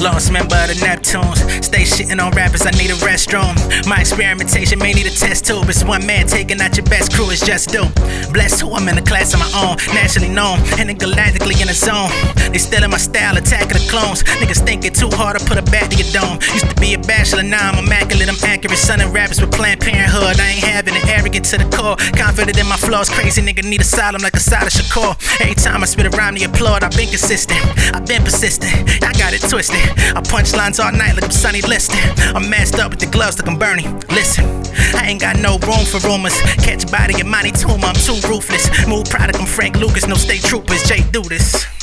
Lost member of the Neptunes. Stay shitting on rappers, I need a restroom. My experimentation may need a test tube. It's one man taking out your best crew, it's just do. Blessed who I'm in a class of my own, naturally known, and then galactically in a zone. They stealing my style, attacking the clones. Niggas thinking too hard to put a bat to your dome. Used to be a bachelor, now I'm immaculate, I'm accurate. Son of rappers with Planned Parenthood. I ain't having it, arrogant to the core. Confident in my flaws, crazy nigga need a asylum like a side of Shakur. Every time I spit a rhyme, they applaud. I've been consistent, I've been persistent. I got it twisted. I punch lines all night like I'm Sonny Liston. I'm masked up with the gloves like I'm Bernie. Listen, I ain't got no room for rumors. Catch body in Monty Tuma, I'm too ruthless. Move product, I'm Frank Lucas, no state troopers. Jay, do this.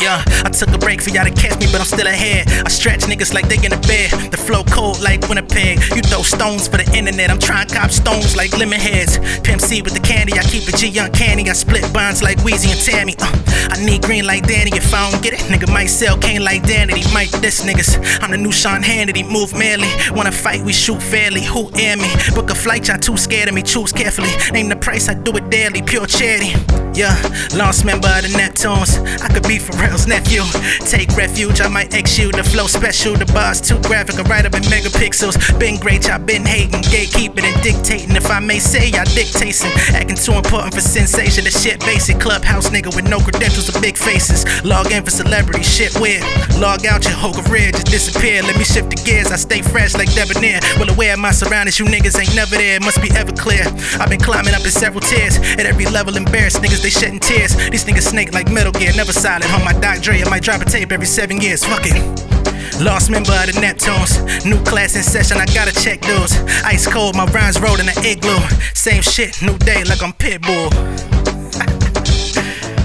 Yeah, I took a break for y'all to catch me, but I'm still ahead. I stretch niggas like they in a bed. The flow cold like Winnipeg. You throw stones for the internet. I'm trying to cop stones like lemon heads. Pimp C with the candy. I keep it G Young Candy. I split bonds like Weezy and Tammy. Uh, I need green like Danny. If I don't get it, nigga might sell cane like Danny. Might this niggas. I'm the new Sean Hannity. Move manly. Wanna fight, we shoot fairly. Who air me? Book a flight, y'all too scared of me. Choose carefully. Name the price, I do it daily. Pure charity. Yeah, lost member of the Neptunes. I could be Pharrell's nephew. Take refuge, I might X you. The flow special, the bars too graphic. I write up in megapixels. Been great, y'all been hating. Gatekeeping and dictating. If I may say, y'all dictating. Acting too important for sensation. The shit basic. Clubhouse nigga with no credentials or big faces. Log in for celebrity, shit weird. Log out your whole career, just disappear. Let me shift the gears, I stay fresh like debonair. Well aware of my surroundings, you niggas ain't never there. Must be ever clear. I've been climbing up in several tiers. At every level, embarrassed niggas, they shedding tears. These niggas snake like Metal Gear, never silent. On my Doc Dre, I might drop a tape every seven years. Fuck it. Lost member of the Neptunes. New class in session, I gotta check those. Ice cold, my rhymes rolled in an igloo. Same shit, new day like I'm Pitbull.